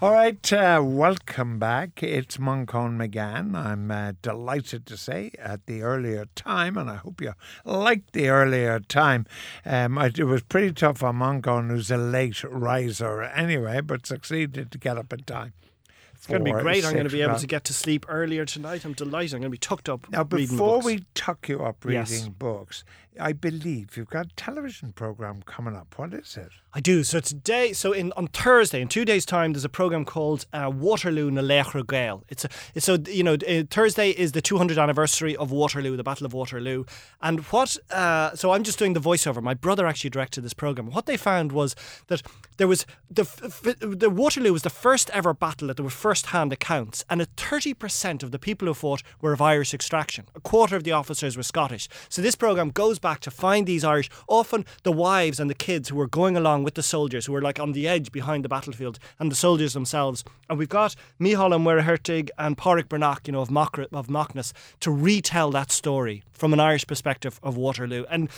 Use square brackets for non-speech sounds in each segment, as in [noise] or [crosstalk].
All right, uh, welcome back. It's Manchan Magan. I'm uh, delighted to say at the earlier time, and I hope you liked the earlier time. Um, I, it was pretty tough on Muncone, who's a late riser anyway, but succeeded to get up in time. It's going to be great. I'm going to be able to get to sleep earlier tonight. I'm delighted. I'm going to be tucked up. Now, before we tuck you up reading Yes. books, I believe you've got a television program coming up. What is it? I do. So today, so in on Thursday, in two days' time, there's a program called uh, Waterloo na Laochra Gael. It's a it's so you know uh, Thursday is the 200th anniversary of Waterloo, the Battle of Waterloo, and what? Uh, so I'm just doing the voiceover. My brother actually directed this program. What they found was that there was the the Waterloo was the first ever battle that there were first-hand accounts, and a 30% of the people who fought were of Irish extraction. A quarter of the officers were Scottish. So this program goes back to find these Irish, often the wives and the kids who were going along with the soldiers, who were like on the edge behind the battlefield, and the soldiers themselves. And we've got Mícheál Ó Muircheartaigh and Pádraic Breathnach, you know, of, Moch- of Macnas, to retell that story from an Irish perspective of Waterloo. And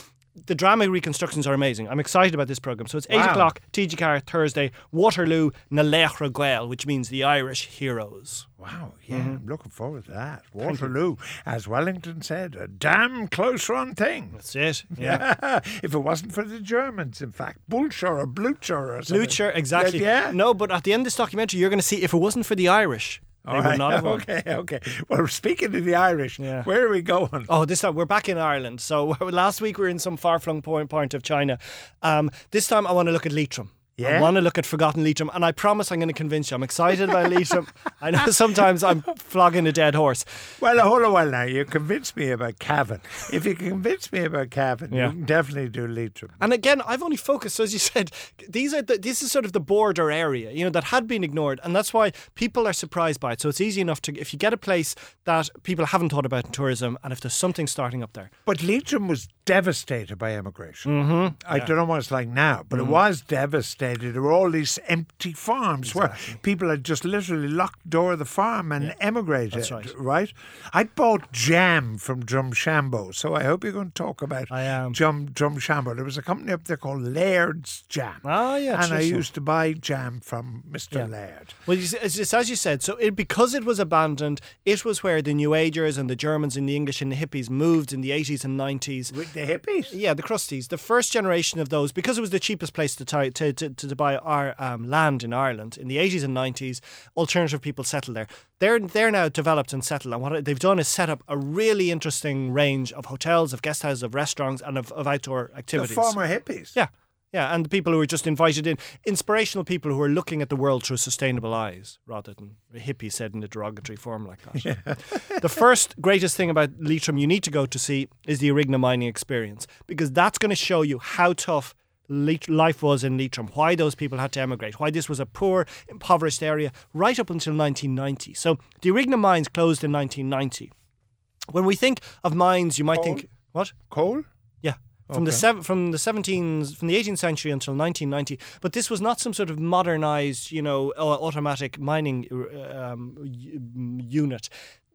the drama reconstructions are amazing. I'm excited about this program. So it's eight Wow. o'clock, TG Car Thursday, Waterloo na Laochra Gael, which means the Irish heroes. Wow, yeah, Mm-hmm. I'm looking forward to that. Waterloo, as Wellington said, a damn close run thing. That's it. [laughs] Yeah. if it wasn't for the Germans, in fact, Bulcher or Blucher or something. Lucher, exactly. Yeah. No, but at the end of this documentary, you're going to see if it wasn't for the Irish, All would right, not have won. Okay, okay. Well, speaking of the Irish, Yeah. where are we going? Oh, this time we're back in Ireland. So [laughs] last week we were in some far-flung point, point of China. Um, this time I want to look at Leitrim. I want to look at Forgotten Leitrim, and I promise I'm going to convince you. I'm excited about Leitrim. I know [laughs] sometimes I'm flogging a dead horse. Well, hold on a while now. You convinced me about Cavan. If you convince me about Cavan, Yeah. you can definitely do Leitrim. And again, I've only focused, so as you said, these are the, this is sort of the border area, you know, that had been ignored, and that's why people are surprised by it. So it's easy enough to if you get a place that people haven't thought about in tourism, and if there's something starting up there. But Leitrim was devastated by emigration. Mm-hmm. I don't know what it's like now, but it was devastated. There were all these empty farms where people had just literally locked door of the farm and emigrated. That's right. Right? I bought jam from Drumshanbo, so I hope you're going to talk about I am. Drum, Drumshanbo. There was a company up there called Laird's Jam. Ah, yeah, And I traditional. used to buy jam from Mr. Yeah. Laird. Well, it's as you said, so it, because it was abandoned, it was where the New Agers and the Germans and the English and the hippies moved in the 80s and 90s. With the hippies. Yeah, the Crusties, the first generation of those, because it was the cheapest place to to, to, to, to buy our um, land in Ireland in the 80s and 90s, alternative people settled there. They're they're now developed and settled, and what they've done is set up a really interesting range of hotels, of guest houses, of restaurants, and of, of outdoor The activities. former hippies. Yeah. Yeah, and the people who are just invited in, inspirational people who are looking at the world through sustainable eyes, rather than a hippie said in a derogatory form like that. Yeah. the first greatest thing about Leitrim you need to go to see is the Arigna mining experience, because that's going to show you how tough life was in Leitrim, why those people had to emigrate, why this was a poor, impoverished area right up until 1990. So the Arigna mines closed in 1990. When we think of mines, you might think, what? Coal? Yeah. From the seven, from the 17s from the 18th century until 1990, but this was not some sort of modernized, you know, automatic mining uh, um, unit.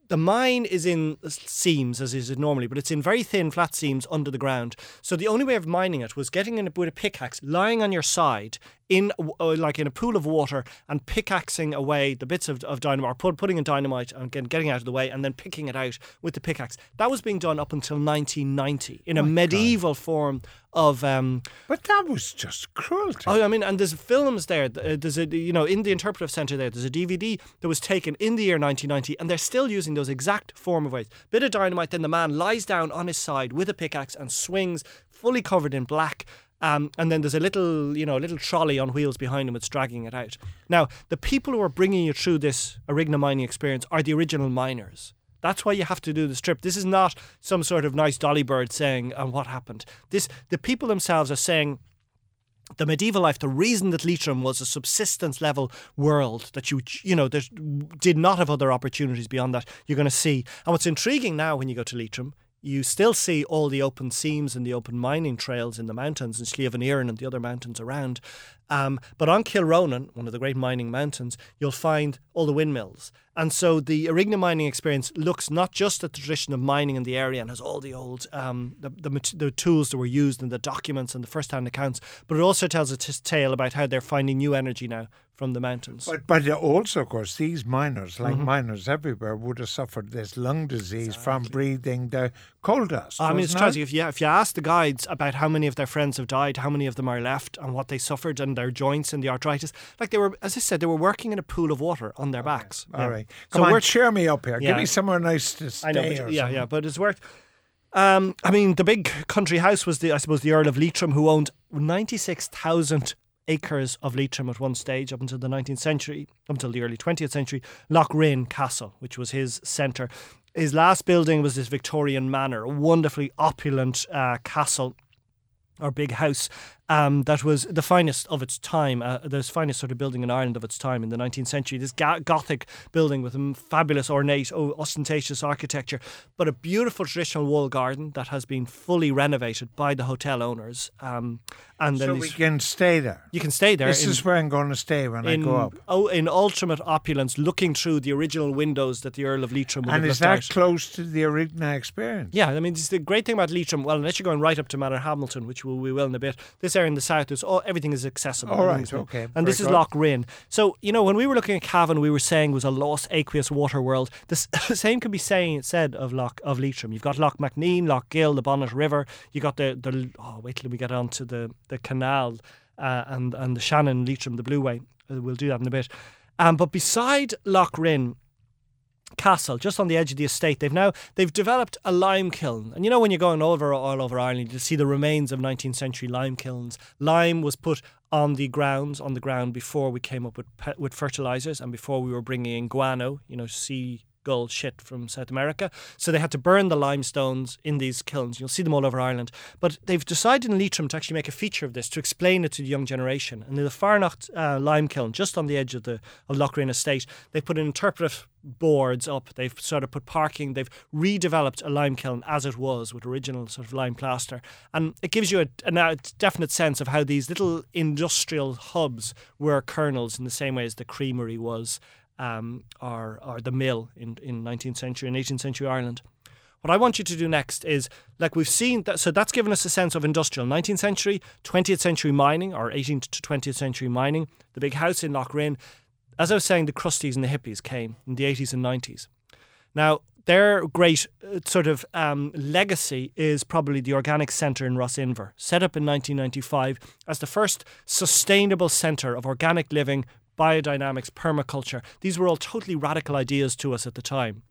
The mine is in seams as is it normally, but it's in very thin, flat seams under the ground. So the only way of mining it was getting in with a pickaxe, lying on your side in uh, like in a pool of water, and pickaxing away the bits of, of dynamite, or put, putting in dynamite and getting, getting out of the way, and then picking it out with the pickaxe. That was being done up until 1990 in a medieval form of. Um, But that was just cruelty. Oh, I mean, and there's films there. uh, There's a you know in the interpretive center there. There's a DVD that was taken in the year 1990, and they're still using those exact form of ways. Bit of dynamite, then the man lies down on his side with a pickaxe and swings, fully covered in black. Um, and then there's a little, you know, little trolley on wheels behind him that's dragging it out. Now, the people who are bringing you through this Arigna mining experience are the original miners. That's why you have to do this trip. This is not some sort of nice dolly bird saying, and what happened. This, the people themselves are saying, the medieval life, the reason that Leitrim was a subsistence level world that you you know did not have other opportunities beyond that. You're going to see, and what's intriguing now when you go to Leitrim, you still see all the open seams and the open mining trails in the mountains in Slieve Anierin and the other mountains around. Um, but on Kilronan, one of the great mining mountains, you'll find all the windmills. And so the Arigna mining experience looks not just at the tradition of mining in the area and has all the old um, the, the, the, tools that were used and the documents and the first-hand accounts, but it also tells a t- tale about how they're finding new energy now from the mountains. But, but also, of course, these miners, like mm-hmm. miners everywhere, would have suffered this lung disease exactly. from breathing the coal dust. I mean, it's tragic. If you, if you ask the guides about how many of their friends have died, how many of them are left, and what they suffered, and their joints and the arthritis, like they were, as I said, they were working in a pool of water on their okay. backs. All yeah. right. Come so on, cheer me up here. Yeah. Give me somewhere nice to stay. I know, yeah, something. yeah, but it's worth. Um, I mean, the big country house was the, I suppose, the Earl of Leitrim, who owned ninety six thousand acres of Leitrim at one stage up until the 19th century, up until the early 20th century, Lough Rynn Castle, which was his centre. His last building was this Victorian manor, a wonderfully opulent uh, castle or big house um, that was the finest of its time, uh, the finest sort of building in Ireland of its time in the 19th century. This ga- Gothic building with a fabulous, ornate, ostentatious architecture, but a beautiful traditional wall garden that has been fully renovated by the hotel owners. Um, and then so we can stay there. You can stay there. This in, is where I'm going to stay when in, I go up. Oh, in ultimate opulence, looking through the original windows that the Earl of Leitrim would and is that out. close to the Arigna experience? Yeah, I mean, it's the great thing about Leitrim. Well, unless you're going right up to Manor Hamilton, which we will in a bit. This area in the south is all everything is accessible. All right, okay. And this is Lough Rynn. So you know, when we were looking at Cavan, we were saying was a lost aqueous water world. The [laughs] same can be saying said of Lough of Leitrim. You've got Lough Macnean, Loch Gill, the Bonnet River. You got the the oh wait till we get on to the the canal uh, and and the Shannon Leitrim, the Blue Way. Uh, we'll do that in a bit. Um, but beside Lough Rynn, castle just on the edge of the estate. They've now they've developed a lime kiln. And you know when you're going over all over Ireland you see the remains of 19th century lime kilns. Lime was put on the grounds on the ground before we came up with with fertilizers and before we were bringing in guano you know sea gull shit from South America. So they had to burn the limestones in these kilns. You'll see them all over Ireland. But they've decided in Leitrim to actually make a feature of this to explain it to the young generation. And in the Farnocht uh, lime kiln, just on the edge of the of Lough Rynn estate, they put an interpretive boards up. They've sort of put parking. They've redeveloped a lime kiln as it was with original sort of lime plaster, and it gives you a, a, definite sense of how these little industrial hubs were kernels in the same way as the creamery was um, or, or the mill in, in 19th century and 18th century Ireland. What I want you to do next is, like we've seen, that, so that's given us a sense of industrial 19th century, 20th century mining, or 18th to 20th century mining, the big house in Lough Rynn. As I was saying, the crusties and the hippies came in the 80s and 90s. Now, their great uh, sort of um, legacy is probably the Organic Centre in Rossinver, set up in 1995 as the first sustainable centre of organic living, biodynamics, permaculture. These were all totally radical ideas to us at the time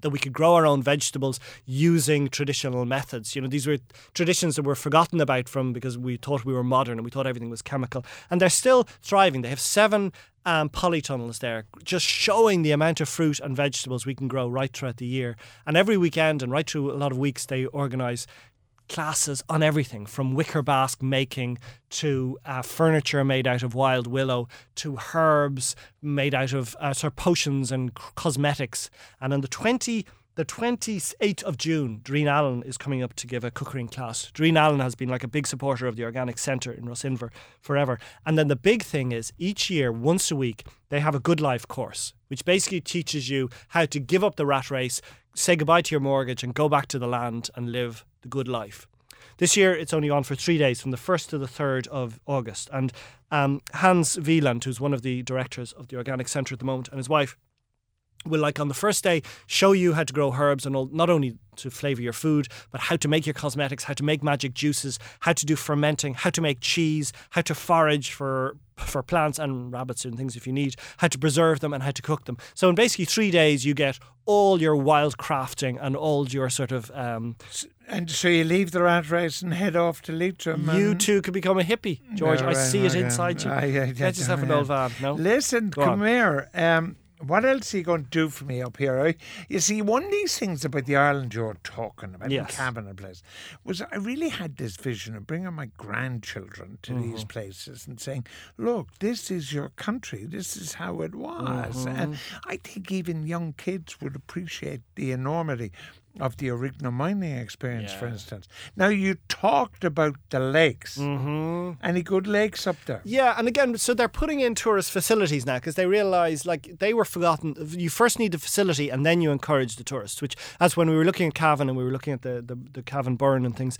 that we could grow our own vegetables using traditional methods. You know, these were traditions that were forgotten about from because we thought we were modern and we thought everything was chemical. And they're still thriving. They have seven um, polytunnels there, just showing the amount of fruit and vegetables we can grow right throughout the year. And every weekend and right through a lot of weeks, they organise classes on everything from wicker basque making to uh, furniture made out of wild willow to herbs made out of uh, sort of potions and cosmetics. And on the 20 the 28th of June, Darina Allen is coming up to give a cookering class. Darina Allen has been like a big supporter of the Organic Centre in Rossinver forever. And then the big thing is each year, once a week, they have a good life course, which basically teaches you how to give up the rat race, say goodbye to your mortgage, and go back to the land and live the good life. This year, it's only on for three days, from the 1st to the 3rd of August. And um, Hans Wieland, who's one of the directors of the Organic Centre at the moment, and his wife will like on the first day show you how to grow herbs and all, not only to flavor your food but how to make your cosmetics how to make magic juices how to do fermenting how to make cheese how to forage for for plants and rabbits and things if you need how to preserve them and how to cook them so in basically three days you get all your wild crafting and all your sort of um, and so you leave the rat race and head off to Leitrim. You too could become a hippie, George. right, I see it inside you. I, I, I, Get yourself an [laughs] old van. No. Listen, Go come on. here. Um, what else are you going to do for me up here? You see, one of these things about the Ireland you're talking about, yes. Cabinet Place, was I really had this vision of bringing my grandchildren to mm-hmm. these places and saying, look, this is your country. This is how it was. Mm-hmm. And I think even young kids would appreciate the enormity of the Arigna mining experience, for instance. Now, you talked about the lakes. Mm-hmm. Any good lakes up there? Yeah, and again, so they're putting in tourist facilities now because they realise like they were forgotten. You first need the facility and then you encourage the tourists. Which, as when we were looking at Cavan and we were looking at the the, the Cavan Burren and things.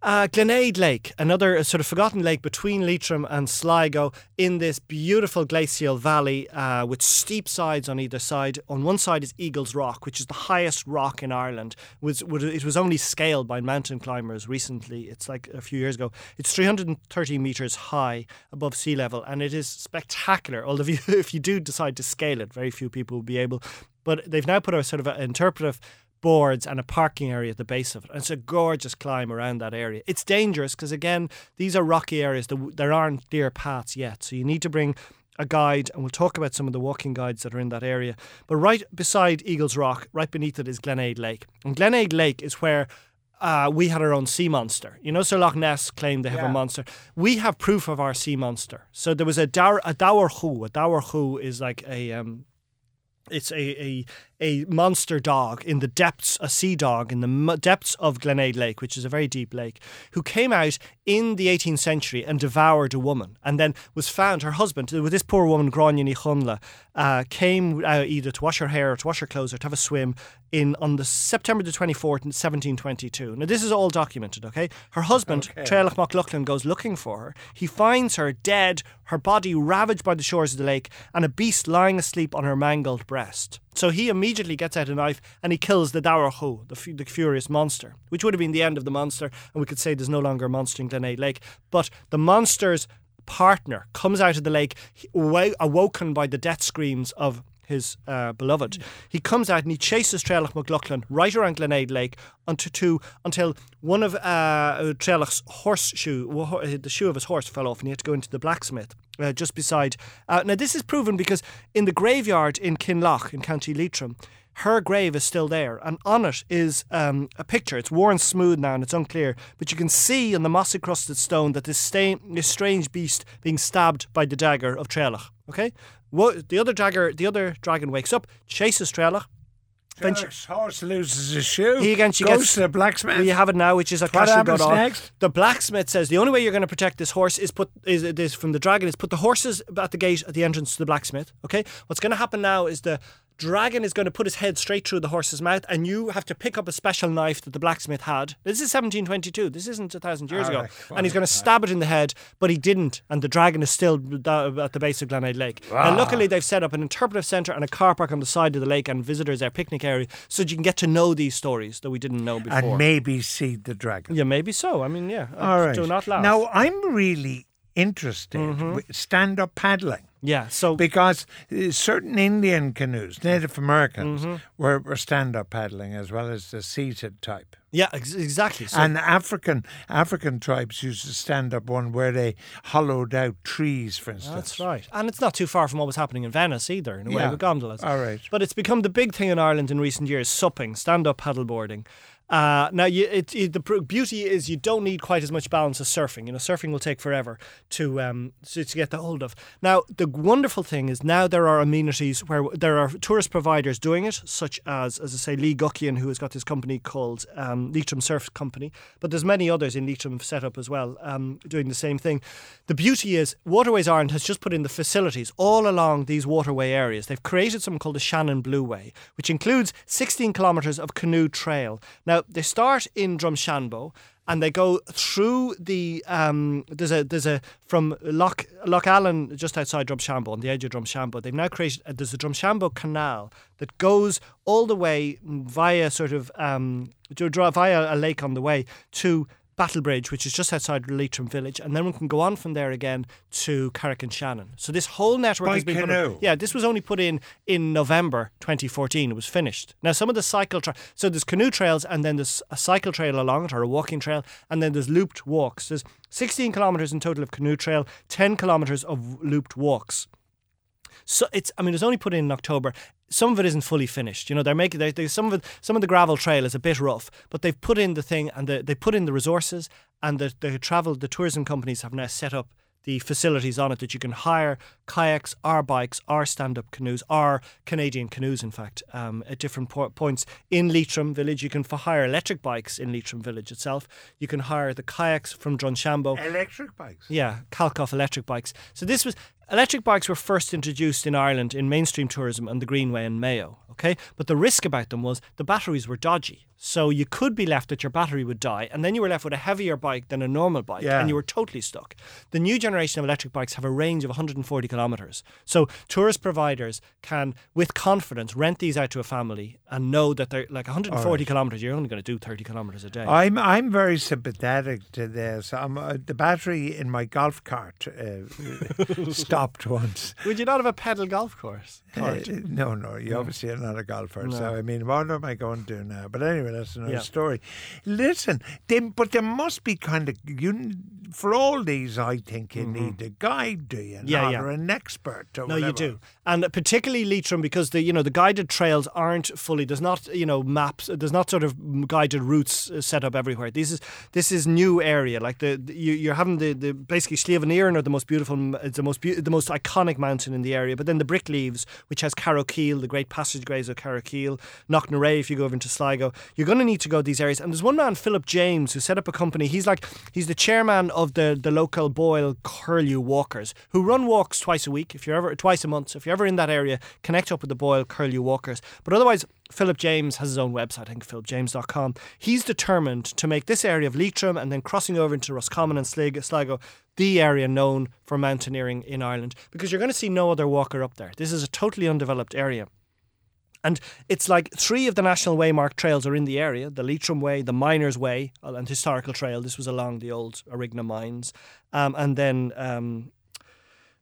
Uh, Glenade Lake, another uh, sort of forgotten lake between Leitrim and Sligo, in this beautiful glacial valley uh, with steep sides on either side. On one side is Eagles Rock, which is the highest rock in Ireland. It was only scaled by mountain climbers recently. It's like a few years ago. It's 330 meters high above sea level, and it is spectacular. Although if you, [laughs] if you do decide to scale it, very few people will be able. But they've now put a sort of an interpretive boards and a parking area at the base of it. And it's a gorgeous climb around that area. It's dangerous because, again, these are rocky areas. There- There aren't clear paths yet. So you need to bring a guide, and we'll talk about some of the walking guides that are in that area. But right beside Eagles Rock, right beneath it is Glenade Lake. And Glenade Lake is where uh, we had our own sea monster. You know, Sir Loch Ness claimed they have Yeah. a monster. We have proof of our sea monster. So there was a Dower, a Dobhar-chú. A Dobhar-chú is like a um, it's a, a a monster dog in the depths, a sea dog in the depths of Glenade Lake, which is a very deep lake, who came out in the 18th century and devoured a woman, and then was found. Her husband, with this poor woman, Grania Ní Chunla, uh, came uh, either to wash her hair or to wash her clothes or to have a swim in on the September the 24th, 1722. Now this is all documented. Okay, her husband, Okay. Trelach MacLachlan, goes looking for her. He finds her dead, her body ravaged by the shores of the lake, and a beast lying asleep on her mangled breast. So he immediately gets out a knife and he kills the Dobhar-chú, the, fu- the furious monster, which would have been the end of the monster, and we could say there's no longer a monster in Glenade Lake. But the monster's partner comes out of the lake, awoken by the death screams of his uh, beloved. He comes out and he chases Trelach McLaughlin right around Glenade Lake until, until one of uh, Trelach's horseshoe, uh, the shoe of his horse fell off and he had to go into the blacksmith. Uh, just beside. Uh, now, this is proven because in the graveyard in Kinloch in County Leitrim, her grave is still there, and on it is um, a picture. It's worn smooth now and it's unclear, but you can see on the moss encrusted stone that this, stain, this strange beast being stabbed by the dagger of Trelach. Okay, The other dagger, the other dragon wakes up, chases Trelach. Then she- horse loses his shoe. He again, she goes gets- to the blacksmith. You have it now, which is a happens God on. next? The blacksmith says the only way you're going to protect this horse is put is this from the dragon is put the horses at the gate at the entrance to the blacksmith. Okay, what's going to happen now is the dragon is going to put his head straight through the horse's mouth, and you have to pick up a special knife that the blacksmith had. This is 1722. This isn't a thousand years All ago, right, and he's going to stab it in the head, but he didn't, and the dragon is still at the base of Glenade Lake. Now, luckily, they've set up an interpretive centre and a car park on the side of the lake and visitors their picnic area, so that you can get to know these stories that we didn't know before. and maybe see the dragon. Yeah, maybe so. I mean, yeah. All right. Do not laugh. Now, I'm really interested Mm-hmm. stand up paddling. Yeah. So Because uh, certain Indian canoes, Native Americans, Mm-hmm. were, were stand up paddling as well as the seated type. yeah, ex- exactly. So and African African tribes used to stand up one where they hollowed out trees, for instance. that's right. And it's not too far from what was happening in Venice either, in a way Yeah. with gondolas. All right. But it's become the big thing in Ireland in recent years: supping, stand-up paddleboarding. Uh, now, you, it, it, the beauty is you don't need quite as much balance as surfing. You know, surfing will take forever to um to, to get the hold of. Now, the wonderful thing is now there are amenities where there are tourist providers doing it, such as, as I say, Lee Guckian, who has got this company called um, Leitrim Surf Company. But there's many others in Leitrim set up as well, um, doing the same thing. The beauty is Waterways Ireland has just put in the facilities all along these waterway areas. They've created something called the Shannon Blue Way, which includes 16 kilometres of canoe trail. Now they start in Drumshanbo and they go through the um, there's a there's a from Loch Loch Allen just outside Drumshanbo on the edge of Drumshanbo. They've now created uh, there's a Drumshanbo canal that goes all the way via sort of um, via a lake on the way to Battlebridge, which is just outside Leitrim village, and then we can go on from there again to Carrick-on-Shannon. So this whole network By has been put in, yeah. This was only put in in November 2014. It was finished. Now some of the cycle tra- so there's canoe trails, and then there's a cycle trail along it or a walking trail, and then there's looped walks. There's 16 kilometers in total of canoe trail, 10 kilometers of looped walks. So it's I mean it's only put in in October. Some of it isn't fully finished. You know they're making they, they, some of it some of the gravel trail is a bit rough, but they've put in the thing and the, they put in the resources and the the travel the tourism companies have now set up the facilities on it that you can hire kayaks, our bikes, our stand-up canoes, our Canadian canoes, in fact, um, at different po- points in Leitrim Village. You can f- hire electric bikes in Leitrim Village itself. You can hire the kayaks from Drumshanbo. Electric bikes. Yeah, Kalkhoff electric bikes. So this was electric bikes were first introduced in Ireland in mainstream tourism and the Greenway and Mayo. Okay, but the risk about them was the batteries were dodgy. So you could be left that your battery would die, and then you were left with a heavier bike than a normal bike, Yeah. and you were totally stuck. The new generation of electric bikes have a range of 140 kilometres. So tourist providers can, with confidence, rent these out to a family and know that they're like 140 kilometres. You're only going to do 30 kilometres a day. I'm I'm very sympathetic to this. I'm, uh, the battery in my golf cart uh, [laughs] stopped once. Would you not have a pedal golf course? Uh, no, no, you obviously are not a golfer. So I mean, what am I going to do now? But anyway, that's another Yeah. story. Listen, they, but there must be kind of you for all these. I think you need a guide, do you? Mm-hmm. Yeah, not, yeah. Or an expert. Or No, you do, and particularly Leitrim because the you know the guided trails aren't fully. There's not you know maps. There's not sort of guided routes uh, set up everywhere. This is this is new area. Like the, the- you, you're having the, the basically Slieve Anierin are the most beautiful. It's the most beau- the most iconic mountain in the area. But then the Bricklieves, which has Carrowkeel, the great passageways of Carrowkeel, Knocknarea. If you go over into Sligo, you're going to need to go to these areas. And there's one man, Philip James, who set up a company. He's like he's the chairman of the the local Boyle Curlew Walkers, who run walks twice a week. If you're ever twice a month, so if you're ever in that area, connect up with the Boyle Curlew Walkers. But otherwise. Philip James has his own website, I think philipjames.com. He's determined to make this area of Leitrim and then crossing over into Roscommon and Sligo, Sligo the area known for mountaineering in Ireland because you're going to see no other walker up there. This is a totally undeveloped area. And it's like three of the National Waymark trails are in the area the Leitrim Way, the Miners Way, uh, and Historical Trail. This was along the old Arigna mines. Um, and then um,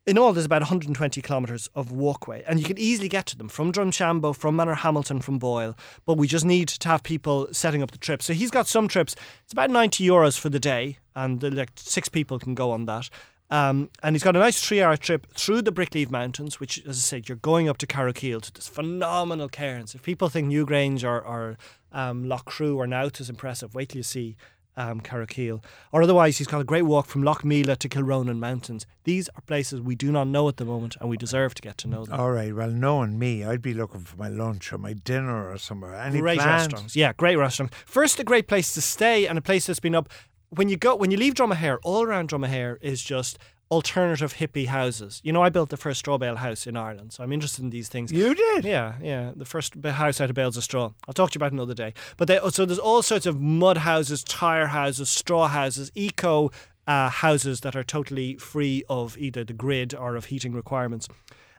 in all, there's about 120 kilometres of walkway, and you can easily get to them from Drumshanbo, from Manor Hamilton, from Boyle. But we just need to have people setting up the trip. So he's got some trips. It's about 90 euros for the day, and uh, like six people can go on that. Um, and he's got a nice three-hour trip through the Bricklieve Mountains, which, as I said, you're going up to Carrowkeel to this phenomenal cairns. If people think Newgrange or, or um, Loughcrew or Knowth is impressive, wait till you see um, Carrowkeel. Or otherwise, he's got a great walk from Lough Meelagh to Kilronan Mountains. These are places we do not know at the moment, and we deserve to get to know them. All right. Well, knowing me, I'd be looking for my lunch or my dinner or somewhere. Any great plans? restaurants. Yeah, great restaurants. First, a great place to stay and a place that's been up. When you go, when you leave Dromahair, all around Dromahair is just alternative hippie houses. You know, I built the first straw bale house in Ireland, so I'm interested in these things. You did. Yeah, yeah. The first house out of bales of straw. I'll talk to you about it another day. But they, so there's all sorts of mud houses, tire houses, straw houses, eco uh, houses that are totally free of either the grid or of heating requirements.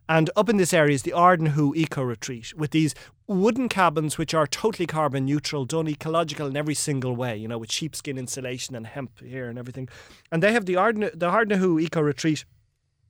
And up in this area is the Ard Nahoo Eco Retreat with these wooden cabins which are totally carbon neutral, done ecological in every single way, you know, with sheepskin insulation and hemp here and everything. And they have the Arden the Ard Nahoo Eco Retreat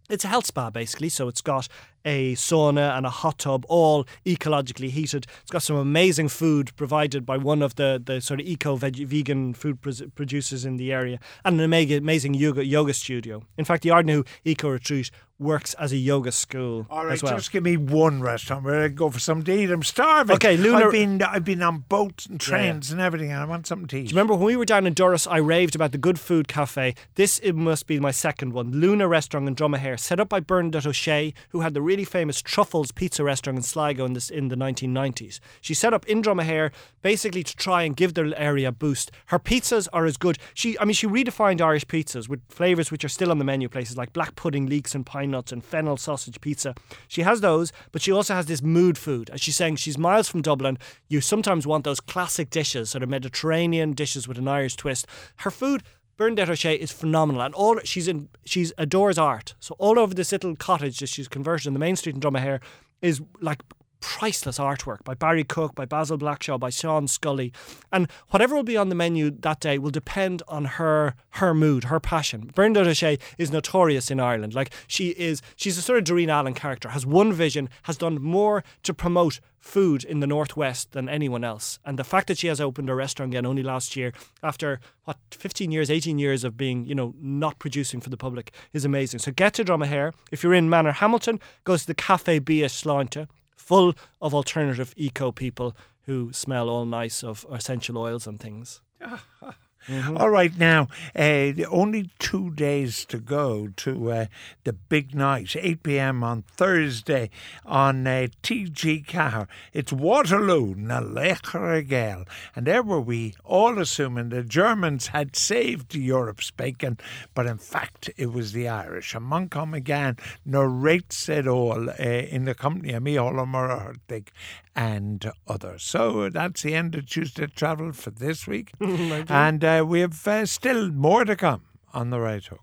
it's a health spa basically, so it's got a sauna and a hot tub, all ecologically heated. It's got some amazing food provided by one of the, the sort of eco vegan food producers in the area, and an amazing, yoga yoga studio. In fact, the Ard Nahoo Eco Retreat works as a yoga school All right, as well. just give me one restaurant where I go for something to eat. I'm starving. Okay, Lunar- I've been I've been on boats and Yeah, yeah. trains and everything, and I want something to eat. Do you remember when we were down in Durrus, I raved about the Good Food Cafe. This it must be my second one. Luna Restaurant in Dromahair, set up by Bernadette O'Shea, who had the really famous Truffles Pizza Restaurant in Sligo in, this, in the 1990s. She set up in Dromahair basically to try and give the area a boost. Her pizzas are as good. She, I mean, she redefined Irish pizzas with flavours which are still on the menu. Places like black pudding, leeks and pine nuts, and fennel sausage pizza. She has those, but she also has this mood food. As she's saying, she's miles from Dublin. You sometimes want those classic dishes, sort of Mediterranean dishes with an Irish twist. Her food. Bernadette O'Shea is phenomenal, and all she's in, she's adores art. So all over this little cottage that she's converted in the main street in Dromahair is like priceless artwork by Barrie Cooke, by Basil Blackshaw, by Sean Scully, and whatever will be on the menu that day will depend on her her mood, her passion. Bernadette O'Shea is notorious in Ireland. Like she is, she's a sort of Darina Allen character. Has one vision, has done more to promote food in the northwest than anyone else. And the fact that she has opened a restaurant again only last year, after what 15 years, 18 years of being you know not producing for the public, is amazing. So get to Dromahair. If you're in Manor Hamilton, go to the Cafe Bia Sláinte full of alternative eco people who smell all nice of essential oils and things. [laughs] All right, now, uh, only two days to go to uh, the big night, 8 p.m. on Thursday on uh, TG Cahir. It's Waterloo, na Gael. And there were we all assuming the Germans had saved Europe's bacon, but in fact it was the Irish. And Manchan again narrates it all uh, in the company of me, Olamura Hurtig, and others. So that's the end of Tuesday Travel for this week. [laughs] and uh, we have uh, still more to come on the right hook.